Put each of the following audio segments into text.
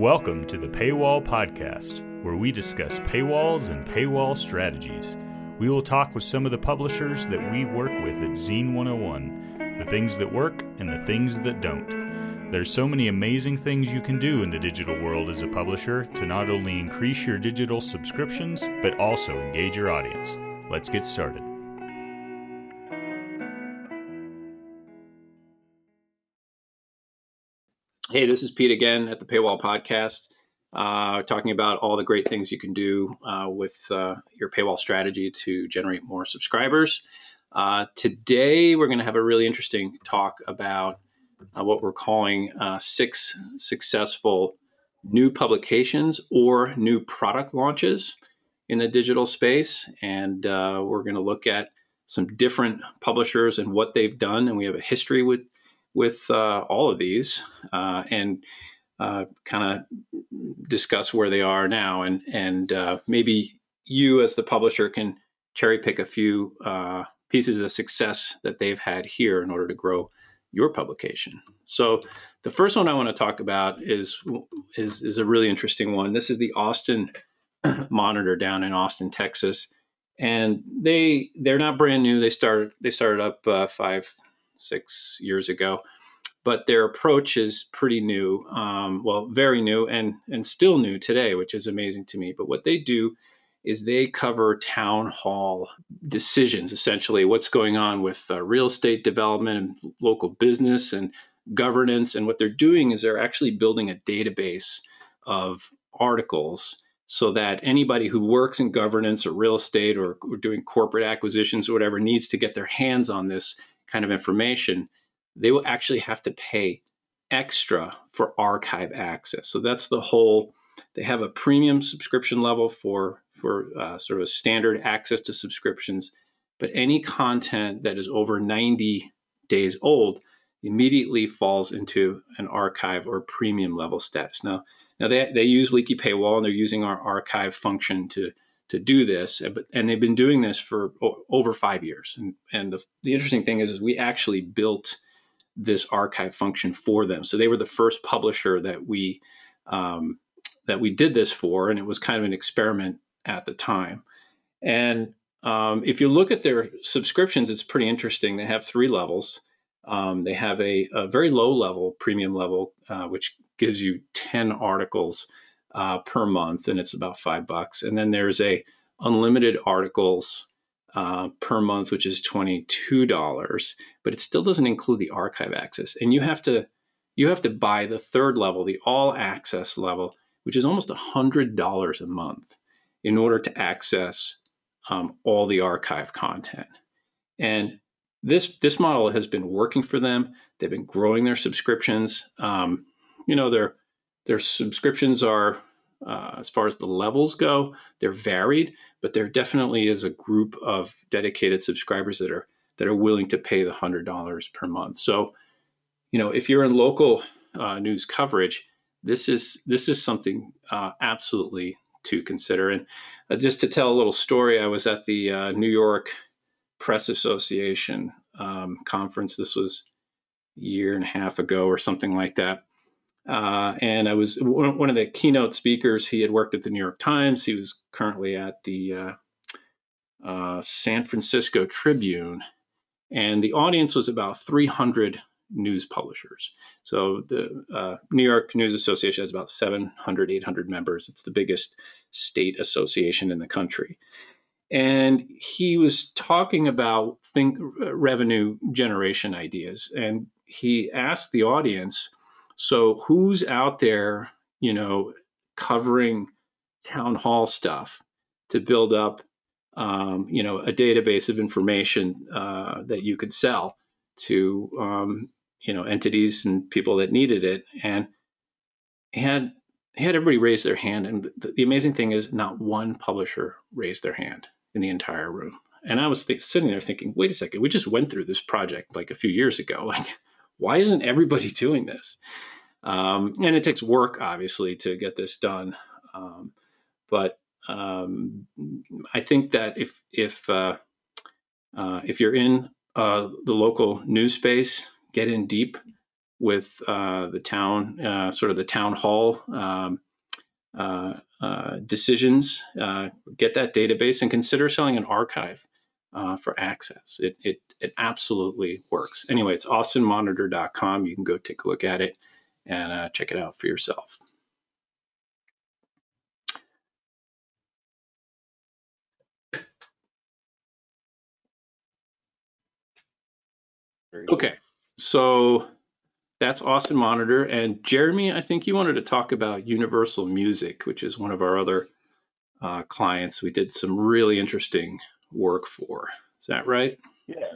Welcome to the Paywall Podcast, where we discuss paywalls and paywall strategies. We will talk with some of the publishers that we work with at Zeen101, the things that work and the things that don't. There's so many amazing things you can do in the digital world as a publisher to not only increase your digital subscriptions, but also engage your audience. Let's get started. Hey, this is Pete again at the Paywall Podcast, uh, talking about all the great things you can do uh, with uh, your paywall strategy to generate more subscribers. Uh, today, we're going to have a really interesting talk about uh, what we're calling uh, six successful new publications or new product launches in the digital space. And we're going to look at some different publishers and what they've done. And we have a history with with uh, all of these uh, and uh, kind of discuss where they are now and and uh, maybe you as the publisher can cherry pick a few uh, pieces of success that they've had here in order to grow your publication. So the first one I want to talk about is is is a really interesting one. This is the Austin Monitor down in Austin, Texas, and they they're not brand new. They started they started up uh, five six years ago. But their approach is pretty new, um, well, very new, and and still new today, which is amazing to me. But what they do is they cover town hall decisions, essentially what's going on with uh, real estate development and local business and governance. And what they're doing is they're actually building a database of articles so that anybody who works in governance or real estate or, or doing corporate acquisitions or whatever needs to get their hands on this kind of information, they will actually have to pay extra for archive access. So that's the whole. They have a premium subscription level for for uh, sort of standard access to subscriptions, but any content that is over 90 days old immediately falls into an archive or premium level status. Now, now they, they use Leaky Paywall and they're using our archive function to to do this, and they've been doing this for over five years. And, and the, the interesting thing is, is we actually built this archive function for them. So they were the first publisher that we um, that we did this for, and it was kind of an experiment at the time. And um, if you look at their subscriptions, it's pretty interesting. They have three levels. Um, they have a, a, very low level premium level, uh, which gives you 10 articles uh, per month, and it's about five bucks. And then there's a unlimited articles uh, per month, which is $22, but it still doesn't include the archive access. And you have to you have to buy the third level, the all access level, which is almost $100 a month in order to access um, all the archive content. And this this model has been working for them. They've been growing their subscriptions. Um, you know, their their subscriptions are, uh, as far as the levels go, they're varied, but there definitely is a group of dedicated subscribers that are that are willing to pay the hundred dollars per month. So, you know, if you're in local uh, news coverage, this is this is something uh, absolutely to consider. And uh, just to tell a little story, I was at the uh, New York Press Association um, conference. This was a year and a half ago or something like that. Uh, and I was one of the keynote speakers. He had worked at the New York Times. He was currently at the uh, uh, San Francisco Tribune. And the audience was about 300 news publishers. So the uh, New York News Association has about 700, 800 members. It's the biggest state association in the country. And he was talking about think, revenue generation ideas. And he asked the audience, so who's out there, you know, covering town hall stuff to build up, um, you know, a database of information uh, that you could sell to, um, you know, entities and people that needed it, and had had everybody raise their hand. And the, the amazing thing is, not one publisher raised their hand in the entire room. And I was th- sitting there thinking, wait a second, we just went through this project like a few years ago. Like, why isn't everybody doing this? Um, and it takes work, obviously, to get this done. Um, but um, I think that if if uh, uh, if you're in uh, the local news space, get in deep. with uh, the town, uh, sort of the town hall um, uh, decisions, get that database and consider selling an archive for access. It, it, it absolutely works. Anyway, it's austinmonitor.com. You can go take a look at it and check it out for yourself. Okay, so that's Austin Monitor. And Jeremy, I think you wanted to talk about Universal Music, which is one of our other uh, clients we did some really interesting work for. Is that right? Yeah,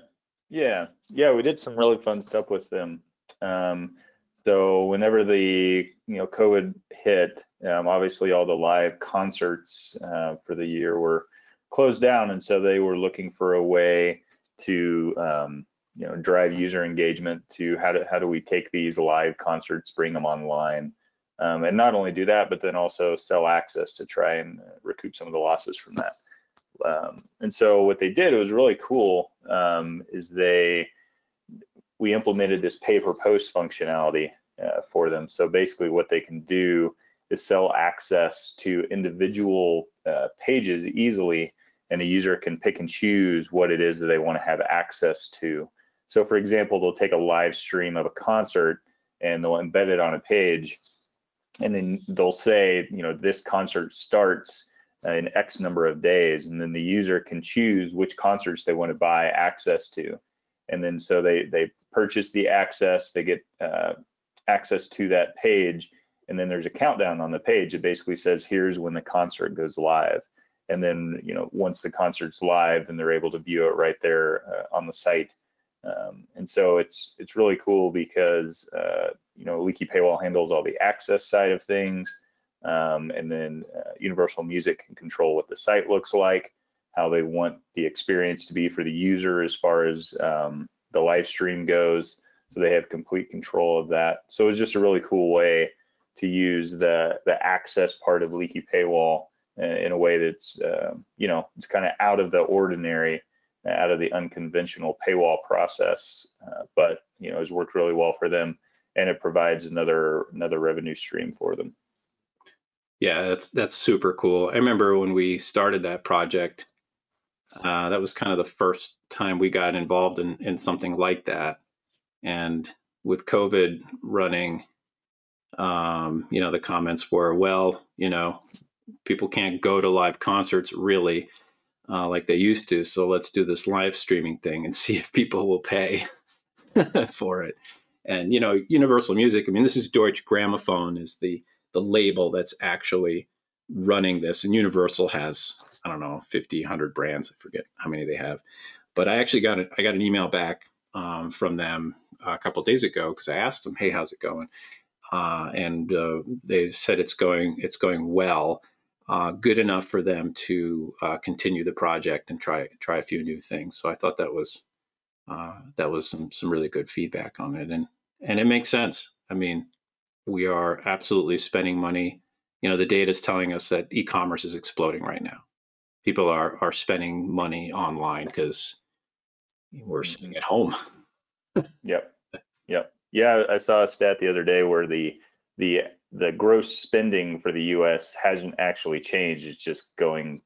yeah, yeah. We did some really fun stuff with them. Um, so whenever the you know COVID hit, um, obviously all the live concerts uh, for the year were closed down, and so they were looking for a way to um, you know drive user engagement to how do how do we take these live concerts bring them online um, and not only do that but then also sell access to try and uh, recoup some of the losses from that. Um, and so what they did it was really cool um, is they we implemented this pay per post functionality uh, for them so basically what they can do is sell access to individual uh, pages easily and a user can pick and choose what it is that they want to have access to so for example, they'll take a live stream of a concert and they'll embed it on a page and then they'll say, you know, this concert starts in X number of days, and then the user can choose which concerts they want to buy access to. And then so they they purchase the access, they get uh, access to that page, and then there's a countdown on the page. It basically says here's when the concert goes live. And then you know once the concert's live, then they're able to view it right there uh, on the site um, and so it's it's really cool because uh, you know Leaky Paywall handles all the access side of things, um, and then uh, Universal Music can control what the site looks like, how they want the experience to be for the user as far as um, the live stream goes. So they have complete control of that. So it's just a really cool way to use the the access part of Leaky Paywall uh, in a way that's uh, you know it's kind of out of the ordinary out of the unconventional paywall process, uh, but you know has worked really well for them, and it provides another another revenue stream for them. Yeah, that's that's super cool. I remember when we started that project, uh, that was kind of the first time we got involved in in something like that, and with COVID running, um, you know, the comments were, well, you know, people can't go to live concerts really uh, like they used to. So let's do this live streaming thing and see if people will pay for it. And you know, Universal Music. I mean, this is Deutsche Grammophon is the the label that's actually running this, and Universal has I don't know 50, 100 brands. I forget how many they have. But I actually got it. I got an email back um, from them a couple days ago because I asked them, "Hey, how's it going?" Uh, and uh, they said it's going it's going well uh, good enough for them to uh, continue the project and try try a few new things. So I thought that was uh, that was some some really good feedback on it, and and it makes sense. I mean, we are absolutely spending money. You know, the data is telling us that e-commerce is exploding right now. People are are spending money online because we're mm-hmm. sitting at home. yep, yep, yeah. I saw a stat the other day where the the the gross spending for the U.S. hasn't actually changed. It's just going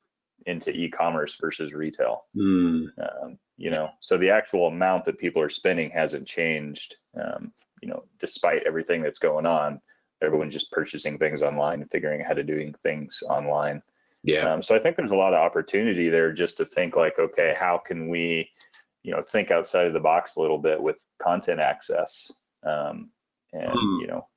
into e-commerce versus retail. Mm. Um, you know, so the actual amount that people are spending hasn't changed. Um, you know, despite everything that's going on, everyone's just purchasing things online and figuring out how to doing things online. Yeah. Um, so I think there's a lot of opportunity there just to think like, okay, how can we, you know, think outside of the box a little bit with content access, um, and mm. you know,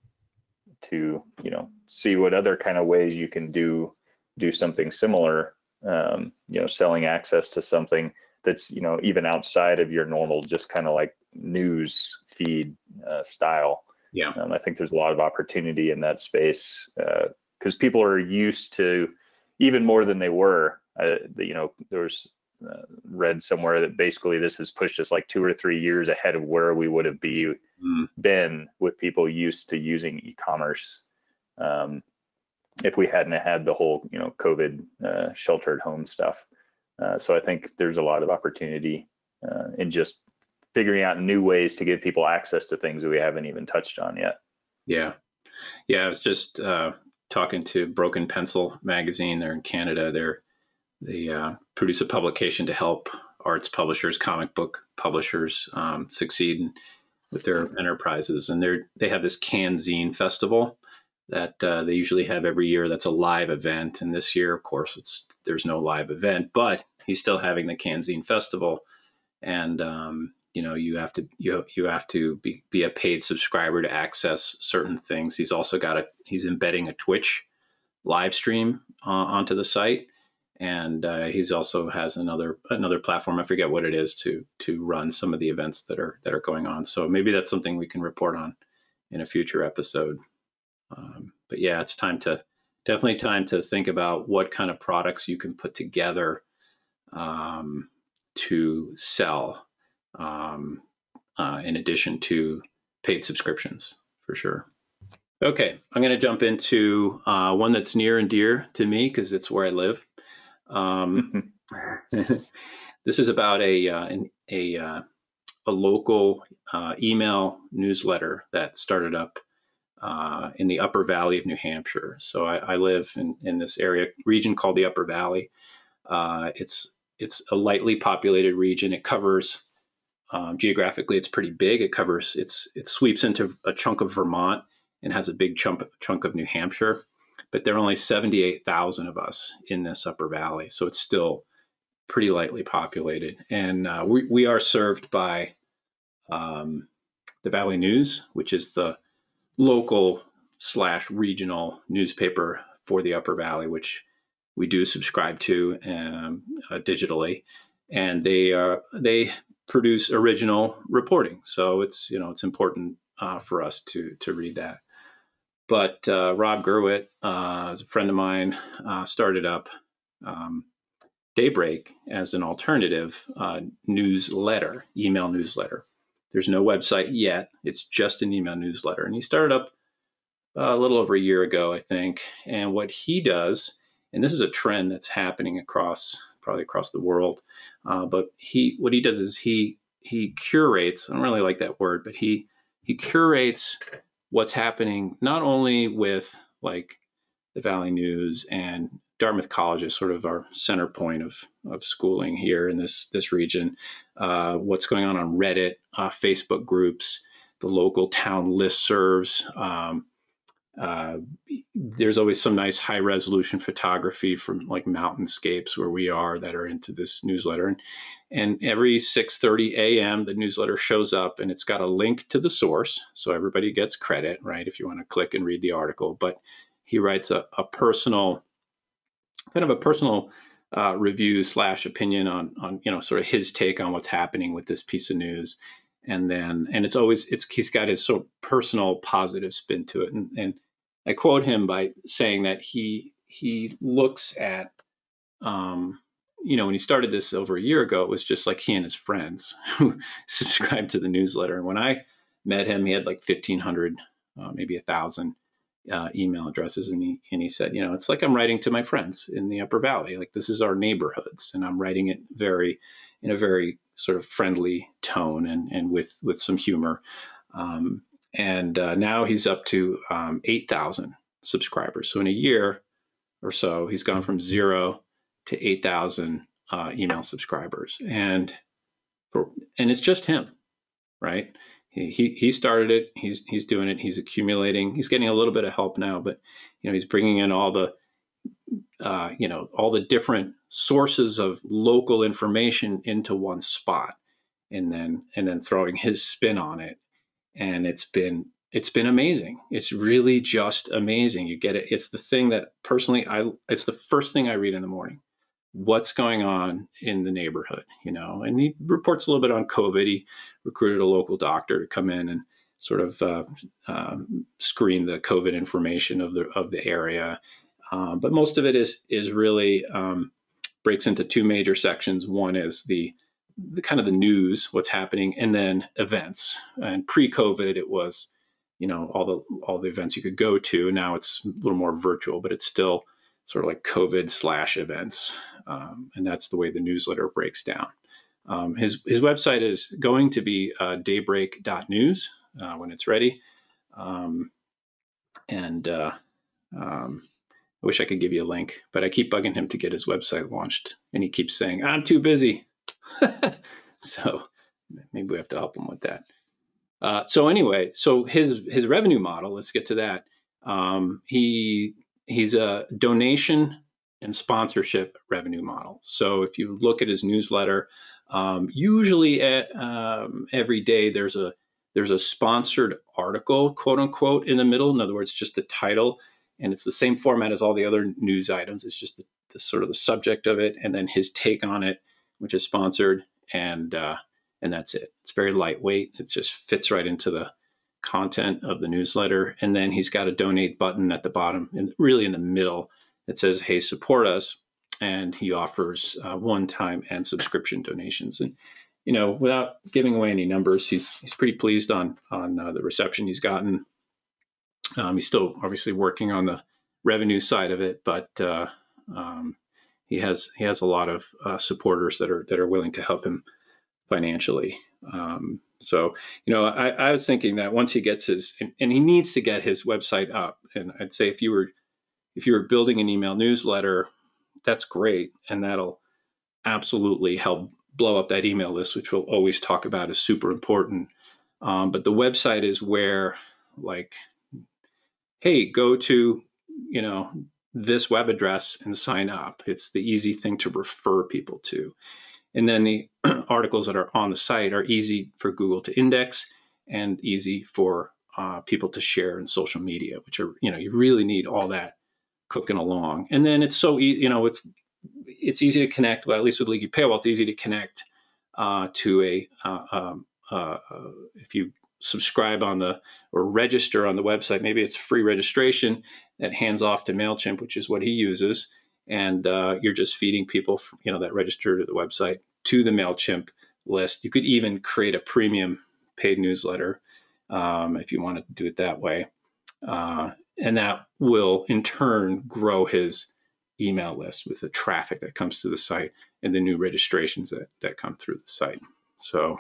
to you know see what other kind of ways you can do do something similar um, you know selling access to something that's you know even outside of your normal just kind of like news feed uh, style yeah um, i think there's a lot of opportunity in that space because uh, people are used to even more than they were uh, you know there was uh, read somewhere that basically this has pushed us like two or three years ahead of where we would have be mm. been with people used to using e-commerce um, if we hadn't had the whole you know COVID uh, sheltered home stuff. Uh, so I think there's a lot of opportunity uh, in just figuring out new ways to give people access to things that we haven't even touched on yet. Yeah, yeah. I was just uh, talking to Broken Pencil magazine. They're in Canada. They're they uh, produce a publication to help arts publishers, comic book publishers um, succeed with their enterprises. And they they have this Canzine festival that uh, they usually have every year. That's a live event. And this year, of course, it's there's no live event, but he's still having the Canzine festival. And um, you know you have to you you have to be, be a paid subscriber to access certain things. He's also got a he's embedding a Twitch live stream uh, onto the site and uh, he's also has another another platform. I forget what it is to to run some of the events that are that are going on. So maybe that's something we can report on in a future episode. Um, but yeah, it's time to definitely time to think about what kind of products you can put together um, to sell um, uh, in addition to paid subscriptions for sure. Okay, I'm going to jump into uh, one that's near and dear to me because it's where I live. Um, this is about a uh, a uh, a local uh, email newsletter that started up uh, in the Upper Valley of New Hampshire. So I, I, live in, in this area region called the Upper Valley. Uh, it's it's a lightly populated region. It covers um, geographically, it's pretty big. It covers it's it sweeps into a chunk of Vermont and has a big chunk chunk of New Hampshire but there are only 78,000 of us in this upper valley. So it's still pretty lightly populated. And uh, we, we are served by um, the Valley News, which is the local slash regional newspaper for the upper valley, which we do subscribe to um, uh, digitally. And they uh, they produce original reporting, so it's you know it's important uh, for us to to read that. But uh, Rob Gurwitt, uh, a friend of mine, uh, started up um, Daybreak as an alternative uh, newsletter, email newsletter. There's no website yet. It's just an email newsletter. And he started up a little over a year ago, I think. And what he does, and this is a trend that's happening across probably across the world, uh, but he what he does is he he curates. I don't really like that word, but he he curates what's happening not only with like the Valley News and Dartmouth College is sort of our center point of, of schooling here in this this region. Uh, what's going on on Reddit, uh, Facebook groups, the local town listservs, um, uh, there's always some nice high resolution photography from like mountainscapes where we are that are into this newsletter. And and every 6:30 a.m. the newsletter shows up and it's got a link to the source. So everybody gets credit right if you want to click and read the article. But he writes a, a personal kind of a personal uh, review slash opinion on on you know sort of his take on what's happening with this piece of news. And then and it's always it's he's got his sort of personal positive spin to it. And, and i quote him by saying that he he looks at um you know when he started this over a year ago it was just like he and his friends who subscribed to the newsletter. And when i met him he had like 1500 uh, maybe a thousand uh, email addresses. And he and he said you know it's like i'm writing to my friends in the upper valley. Like this is our neighborhoods. And i'm writing it very in a very sort of friendly tone and, and with, with some humor. Um, and uh, now he's up to um, 8,000 subscribers. So in a year or so, he's gone from zero to 8,000 uh, email subscribers. And and it's just him, right? He, he, he started it. He's he's doing it. He's accumulating. He's getting a little bit of help now, but you know he's bringing in all the uh, you know all the different sources of local information into one spot and then and then throwing his spin on it and it's been it's been amazing. It's really just amazing. You get it. It's the thing that personally i it's the first thing i read in the morning. What's going on in the neighborhood you know? And he reports a little bit on covid. He recruited a local doctor to come in and sort of uh, um, screen the covid information of the of the area. Um, but most of it is is really um, breaks into two major sections. One is the the kind of the news, what's happening, and then events. And pre-COVID, it was, you know, all the all the events you could go to. Now it's a little more virtual, but it's still sort of like COVID slash events, um, and that's the way the newsletter breaks down. Um, his his website is going to be uh, daybreak.news uh, when it's ready, um, and uh, um, I wish I could give you a link, but I keep bugging him to get his website launched, and he keeps saying I'm too busy. so maybe we have to help him with that. Uh, so anyway, so his his revenue model. Let's get to that. Um, he he's a donation and sponsorship revenue model. So if you look at his newsletter, um, usually at, um, every day there's a there's a sponsored article, quote unquote, in the middle. In other words, just the title, and it's the same format as all the other news items. It's just the, the sort of the subject of it, and then his take on it, which is sponsored, and uh, and that's it. It's very lightweight. It just fits right into the content of the newsletter. And then he's got a donate button at the bottom and really in the middle that says, hey, support us. And he offers uh, one-time and subscription donations. And you know, without giving away any numbers, he's he's pretty pleased on on uh, the reception he's gotten. Um, he's still obviously working on the revenue side of it, but uh, um, he has he has a lot of uh, supporters that are that are willing to help him financially. Um, so, you know, I, I, was thinking that once he gets his, and, and, he needs to get his website up. And I'd say if you were, if you were building an email newsletter, that's great, and that'll absolutely help blow up that email list, which we'll always talk about is super important. Um, but the website is where, like, hey, go to, you know, this web address and sign up. It's the easy thing to refer people to. And then the articles that are on the site are easy for Google to index and easy for uh, people to share in social media, which are, you know, you really need all that cooking along. And then it's so easy, you know, with it's easy to connect, well, at least with Leaky Paywall, it's easy to connect uh, to a, uh, um, uh, uh, if you subscribe on the or register on the website, maybe it's free registration that hands off to MailChimp, which is what he uses and uh, you're just feeding people, you know, that register to the website to the Mailchimp list. You could even create a premium paid newsletter um, if you want to do it that way, uh, and that will in turn grow his email list with the traffic that comes to the site and the new registrations that that come through the site. So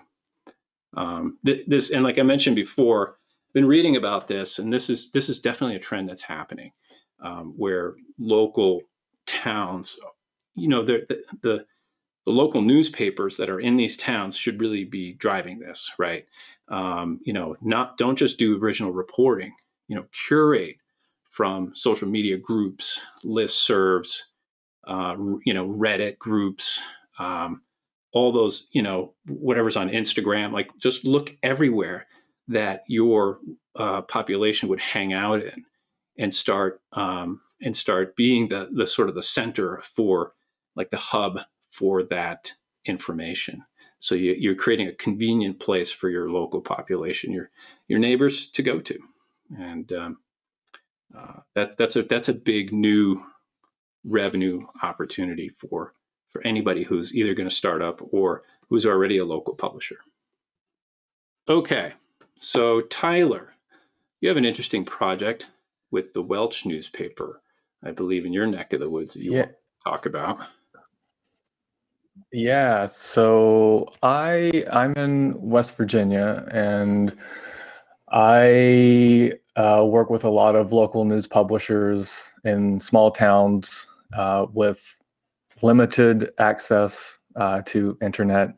um, th- this, and like I mentioned before, been reading about this, and this is this is definitely a trend that's happening, um, where local towns, you know, the, the, the local newspapers that are in these towns should really be driving this, right? Um, you know, not don't just do original reporting. You know, curate from social media groups, listservs, uh, you know, Reddit groups, um, all those, you know, whatever's on Instagram. Like, just look everywhere that your uh, population would hang out in, and start um, and start being the the sort of the center for like the hub for that information. So you, are creating a convenient place for your local population, your your neighbors to go to, and um, uh, that that's a that's a big new revenue opportunity for for anybody who's either going to start up or who's already a local publisher. Okay, so Tyler, you have an interesting project with the Welch newspaper. I believe, in your neck of the woods that you yeah. want to talk about. Yeah, so I I'm in West Virginia and I uh, work with a lot of local news publishers in small towns uh, with limited access uh, to internet.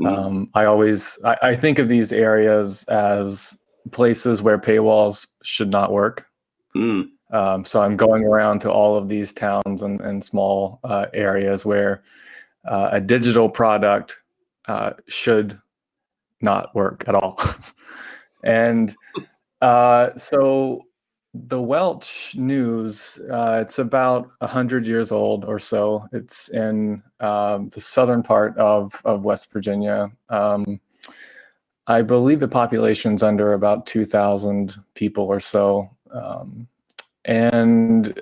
Mm. Um, I always I, I, think of these areas as places where paywalls should not work. Mm. Um, so I'm going around to all of these towns and, and small uh, areas where uh, a digital product uh, should not work at all. and uh, so the Welch News, uh, it's about 100 years old or so. It's in um, the southern part of, of West Virginia. Um, I believe the population's under about 2,000 people or so. Um, and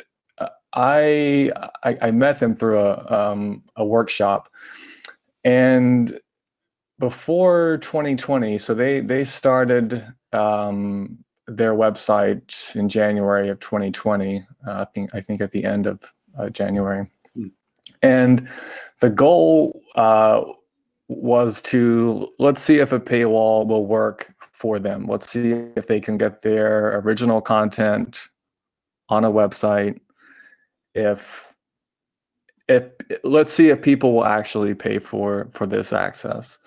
I, I, I met them through a um, a workshop, and before 2020, so they they started um, their website in January of 2020. Uh, I think I think at the end of uh, January, mm. and the goal uh, was to let's see if a paywall will work for them. Let's see if they can get their original content on a website. If if let's see if people will actually pay for for this access.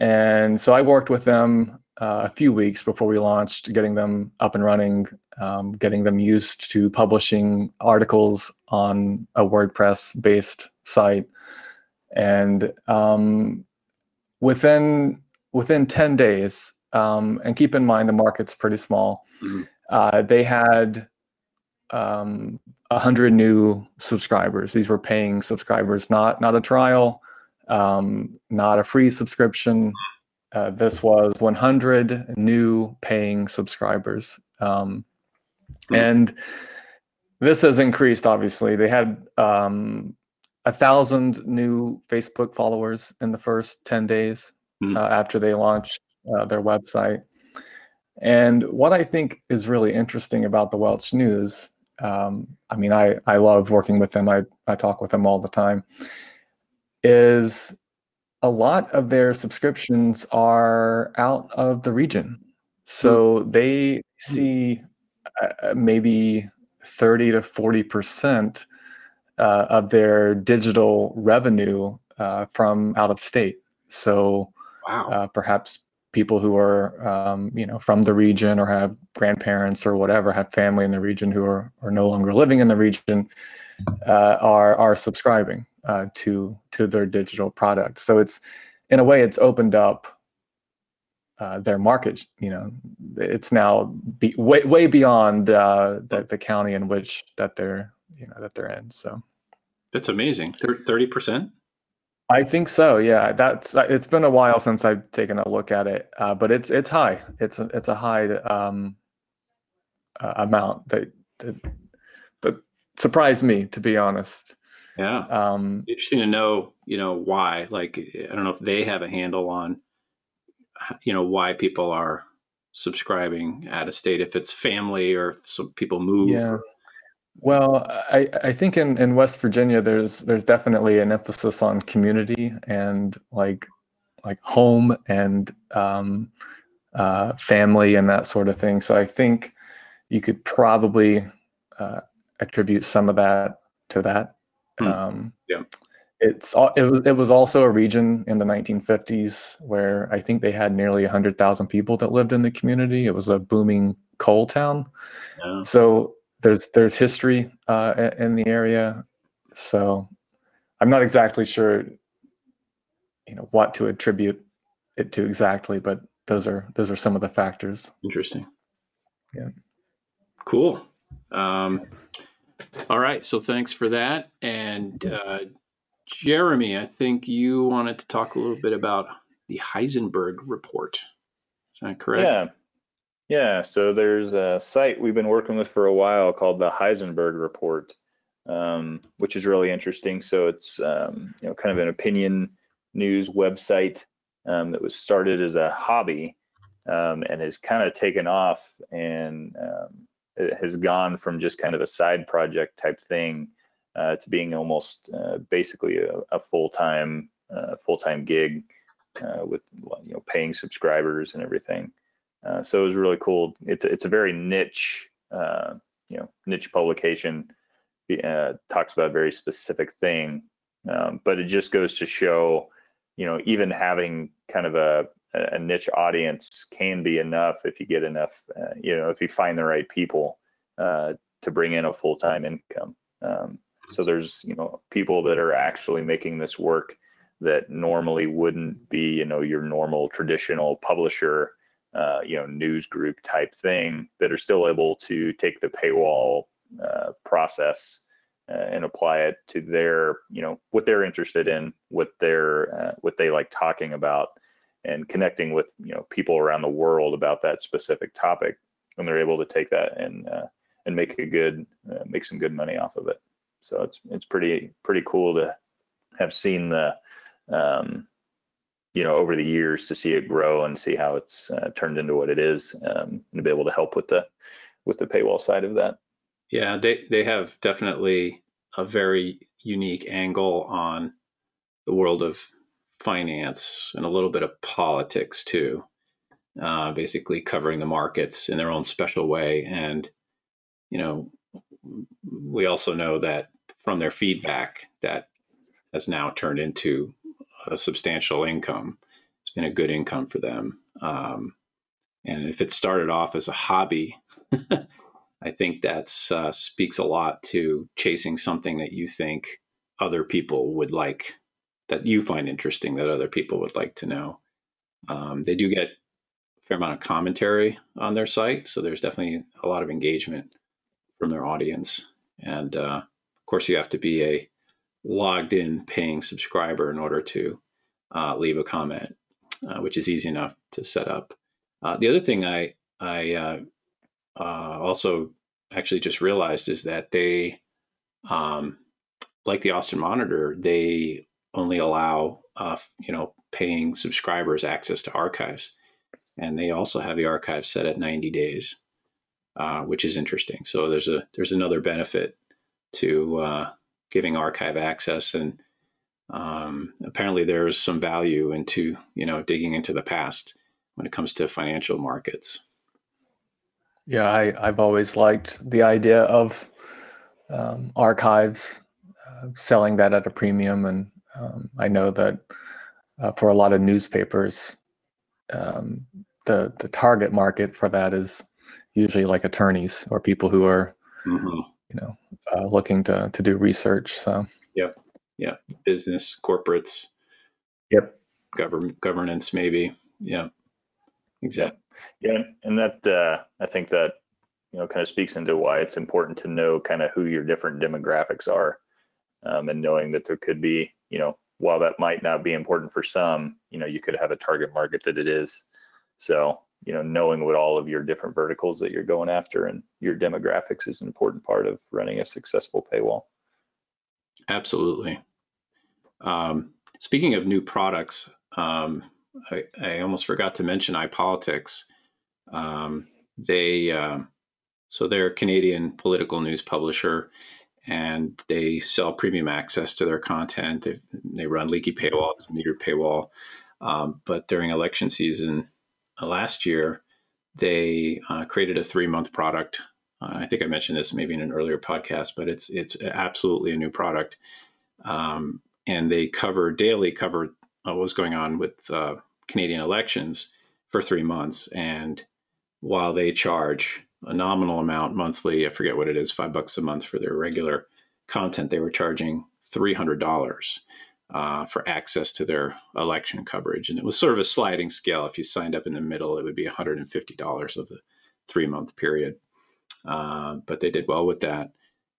And so I worked with them uh, a few weeks before we launched, getting them up and running, um, getting them used to publishing articles on a WordPress based site. And um, within within 10 days, um, and keep in mind the market's pretty small, mm-hmm. uh, they had um, 100 new subscribers. These were paying subscribers, not not a trial, um, not a free subscription. Uh, this was 100 new paying subscribers. Um, mm-hmm. And this has increased, obviously. They had um, a thousand new Facebook followers in the first 10 days mm-hmm. uh, after they launched uh, their website. And what I think is really interesting about the Welch News, um, I mean, I, I love working with them, I, I talk with them all the time, is a lot of their subscriptions are out of the region. So mm-hmm. they see uh, maybe 30 to 40 percent uh, of their digital revenue uh, from out of state. So wow. Uh, perhaps people who are um, you know from the region or have grandparents or whatever have family in the region who are, are no longer living in the region uh, are are subscribing uh, to to their digital product. So it's in a way it's opened up uh, their market. You know, it's now be, way way beyond uh, the the county in which that they're you know that they're in. So that's amazing. Thirty percent. I think so. Yeah, that's it's been a while since I've taken a look at it, uh, but it's it's high. It's a, it's a high um, uh, amount that, that that surprised me, to be honest. Yeah. Um, Interesting to know, you know, why. Like, I don't know if they have a handle on, you know, why people are subscribing out of state. If it's family or if some people move. Yeah. Well, I, I think in, in West Virginia there's there's definitely an emphasis on community and like like home and um, uh, family and that sort of thing. So I think you could probably uh, attribute some of that to that. Hmm. Um, yeah. It's it was it was also a region in the 1950s where I think they had nearly 100,000 people that lived in the community. It was a booming coal town. Yeah. So there's there's history uh, in the area, so I'm not exactly sure, you know, what to attribute it to exactly, but those are those are some of the factors. Interesting. Yeah. Cool. Um, all right. So thanks for that. And uh, Jeremy, I think you wanted to talk a little bit about the Heisenberg report. Is that correct? Yeah. Yeah, so there's a site we've been working with for a while called the Heisenberg Report, um, which is really interesting. So it's um, you know kind of an opinion news website um, that was started as a hobby um, and has kind of taken off and um, has gone from just kind of a side project type thing uh, to being almost uh, basically a, a full-time uh, full-time gig uh, with you know paying subscribers and everything. Uh, so it was really cool. It's it's a very niche, uh, you know, niche publication. Uh, talks about a very specific thing, um, but it just goes to show, you know, even having kind of a, a niche audience can be enough if you get enough, uh, you know, if you find the right people uh, to bring in a full-time income. Um, so there's, you know, people that are actually making this work that normally wouldn't be, you know, your normal traditional publisher uh, you know news group type thing that are still able to take the paywall uh, process uh, and apply it to their you know what they're interested in what they're uh, what they like talking about and connecting with you know people around the world about that specific topic and they're able to take that and uh, and make a good uh, make some good money off of it. So it's it's pretty pretty cool to have seen the um, you know over the years to see it grow and see how it's uh, turned into what it is um, and to be able to help with the with the paywall side of that. Yeah they they have definitely a very unique angle on the world of finance and a little bit of politics too, uh, basically covering the markets in their own special way. And, you know, we also know that from their feedback that has now turned into a substantial income. It's been a good income for them. Um, and if it started off as a hobby, I think that uh, speaks a lot to chasing something that you think other people would like, that you find interesting, that other people would like to know. Um, they do get a fair amount of commentary on their site, so there's definitely a lot of engagement from their audience. And uh, of course, you have to be a logged in paying subscriber in order to uh, leave a comment, uh, which is easy enough to set up. Uh, the other thing I I uh, uh, also actually just realized is that they, um, like the Austin Monitor, they only allow uh, you know paying subscribers access to archives, and they also have the archive set at 90 days, which is interesting. So there's a there's another benefit to giving archive access and um, apparently there's some value into you know digging into the past when it comes to financial markets yeah I, i've always liked the idea of um, archives uh, selling that at a premium and um, i know that uh, for a lot of newspapers um, the the target market for that is usually like attorneys or people who are mm-hmm you know, uh, looking to to do research. So. Yep. Yeah. Business, corporates. Yep. Government, governance, maybe. Yeah. Exactly. Yeah, and that uh, I think that you know kind of speaks into why it's important to know kind of who your different demographics are, um, and knowing that there could be you know while that might not be important for some, you know you could have a target market that it is. So you know knowing what all of your different verticals that you're going after and your demographics is an important part of running a successful paywall absolutely um, speaking of new products um, I, I, almost forgot to mention iPolitics. Um, they uh, so they're a Canadian political news publisher, and they sell premium access to their content. They, they run leaky paywalls, metered paywall. Um, but during election season, uh, last year, they uh, created a three-month product. Uh, I think I mentioned this maybe in an earlier podcast, but it's it's absolutely a new product. Um, and they cover daily cover what was going on with uh, Canadian elections for three months. And while they charge a nominal amount monthly, I forget what it is, five bucks a month for their regular content, they were charging three hundred dollars uh, for access to their election coverage. And it was sort of a sliding scale. If you signed up in the middle, it would be $150 of the three month period. Uh, but they did well with that.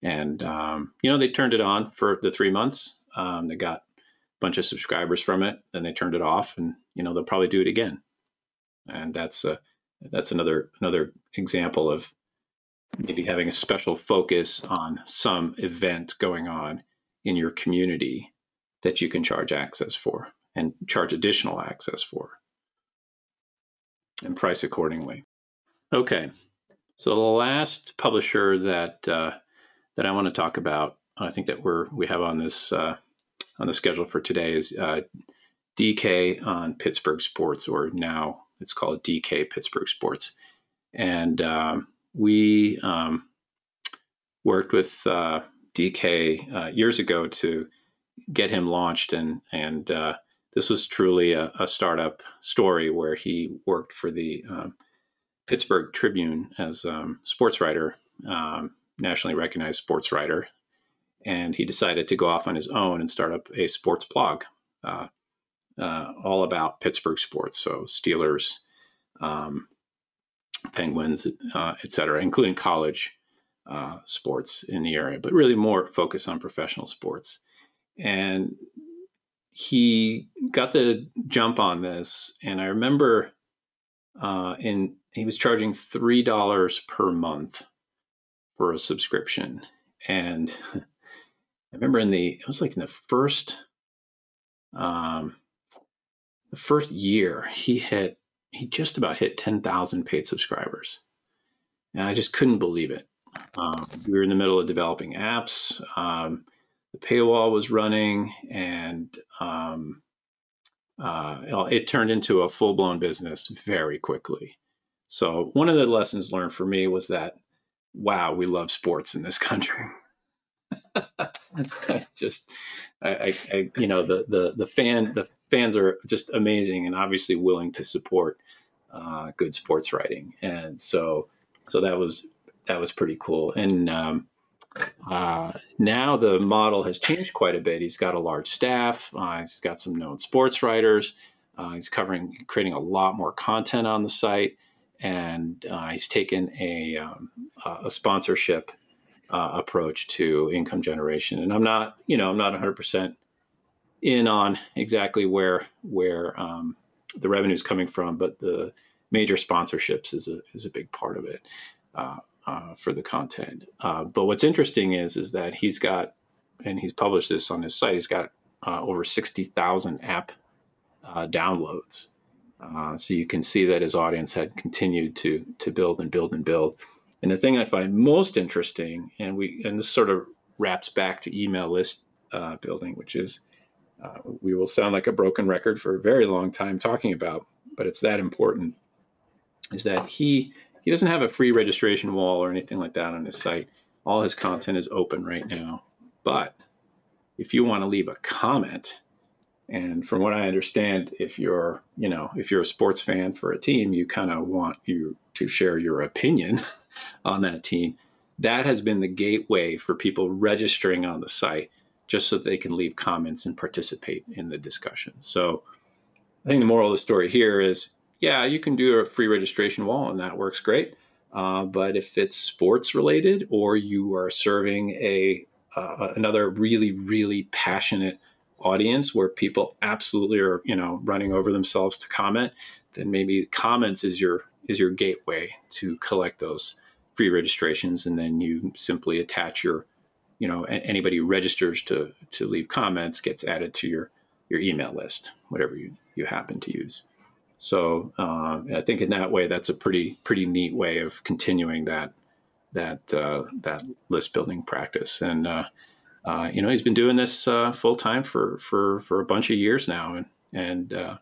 And, um, you know, they turned it on for the three months. Um, they got a bunch of subscribers from it. Then they turned it off and, you know, they'll probably do it again. And that's, uh, that's another, another example of maybe having a special focus on some event going on in your community that you can charge access for and charge additional access for and price accordingly. Okay, so the last publisher that uh, that I want to talk about, I think that we're we have on this uh, on the schedule for today is uh, DK on Pittsburgh Sports, or now it's called DK Pittsburgh Sports, and um, we um, worked with uh, DK uh, years ago to get him launched. And and uh, this was truly a, a, startup story where he worked for the um, Pittsburgh Tribune as um, sports writer, um, nationally recognized sports writer, and he decided to go off on his own and start up a sports blog, uh, uh, all about Pittsburgh sports, so Steelers, um, Penguins, uh, et cetera, including college uh, sports in the area, but really more focus on professional sports and he got the jump on this. And I remember uh, in he was charging three dollars per month for a subscription, and I remember in the it was like in the first um, the first year he hit he just about hit 10,000 paid subscribers. And I just couldn't believe it. Um, we were in the middle of developing apps. Um, the paywall was running and um, uh, it turned into a full blown business very quickly. So one of the lessons learned for me was that, wow, we love sports in this country. just, I, I, I, you know, the the the fan the fans are just amazing and obviously willing to support uh, good sports writing, and so so that was that was pretty cool. And um, uh, now the model has changed quite a bit. He's got a large staff. Uh, he's got some known sports writers. Uh, he's covering, creating a lot more content on the site, and uh, he's taken a, um, a sponsorship uh, approach to income generation. And I'm not, you know, I'm not 100% in on exactly where where um, the revenue is coming from, but the major sponsorships is a is a big part of it. Uh, uh, for the content. Uh, but what's interesting is is that he's got, and he's published this on his site. He's got uh, over 60,000 app uh, downloads. Uh, so you can see that his audience had continued to to build and build and build. And the thing I find most interesting, and we and this sort of wraps back to email list building, which is Uh, we will sound like a broken record for a very long time talking about, but it's that important. Is that he he doesn't have a free registration wall or anything like that on his site. All his content is open right now. But if you want to leave a comment, and from what I understand, if you're, you know, if you're a sports fan for a team, you kind of want you to share your opinion on that team. That has been the gateway for people registering on the site just so they can leave comments and participate in the discussion. So I think the moral of the story here is yeah, you can do a free registration wall and that works great. Uh, but if it's sports related or you are serving a uh, another really really passionate audience where people absolutely are you know running over themselves to comment, then maybe comments is your is your gateway to collect those free registrations, and then you simply attach your you know anybody who registers to to leave comments gets added to your your email list, whatever you you happen to use. So uh, I think in that way, that's a pretty pretty neat way of continuing that that uh, that list building practice. And uh, uh you know, he's been doing this uh, full time for for for a bunch of years now, and and uh,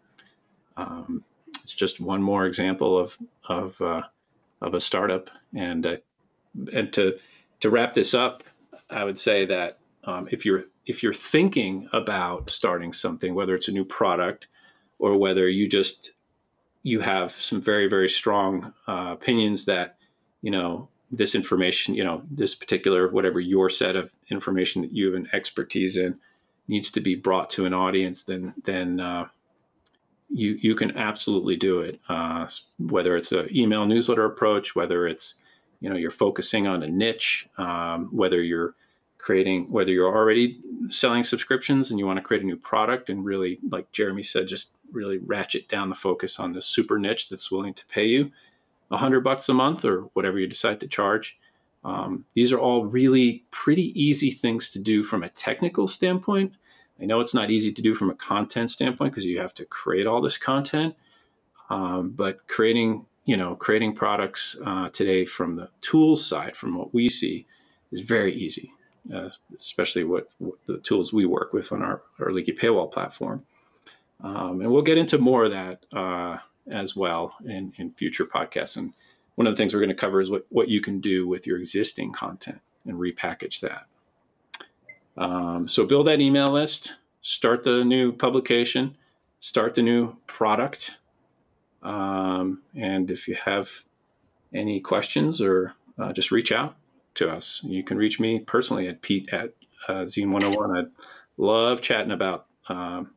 um, it's just one more example of of of a startup. And and to to wrap this up, I would say that um, if you're if you're thinking about starting something, whether it's a new product or whether you just you have some very very strong uh, opinions that you know this information you know this particular whatever your set of information that you have an expertise in needs to be brought to an audience then then uh, you you can absolutely do it. Uh, whether it's an email newsletter approach whether it's you know you're focusing on a niche um, whether you're creating whether you're already selling subscriptions and you want to create a new product and really like jeremy said just really ratchet down the focus on this super niche that's willing to pay you a hundred bucks a month or whatever you decide to charge. Um, these are all really pretty easy things to do from a technical standpoint. I know it's not easy to do from a content standpoint because you have to create all this content um, but creating you know creating products uh, today from the tools side from what we see is very easy uh, especially what, what, the tools we work with on our, our Leaky Paywall platform. Um, and we'll get into more of that uh, as well in, in future podcasts. And one of the things we're going to cover is what, what you can do with your existing content and repackage that. Um, so build that email list, start the new publication, start the new product. Um, and if you have any questions or uh, just reach out to us. You can reach me personally at Pete at uh, Zeen101. I'd love chatting about um,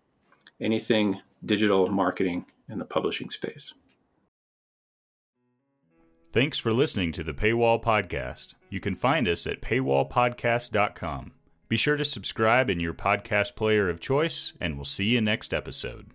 anything digital marketing in the publishing space. Thanks for listening to the Paywall Podcast. You can find us at paywallpodcast.com. Be sure to subscribe in your podcast player of choice, and we'll see you next episode.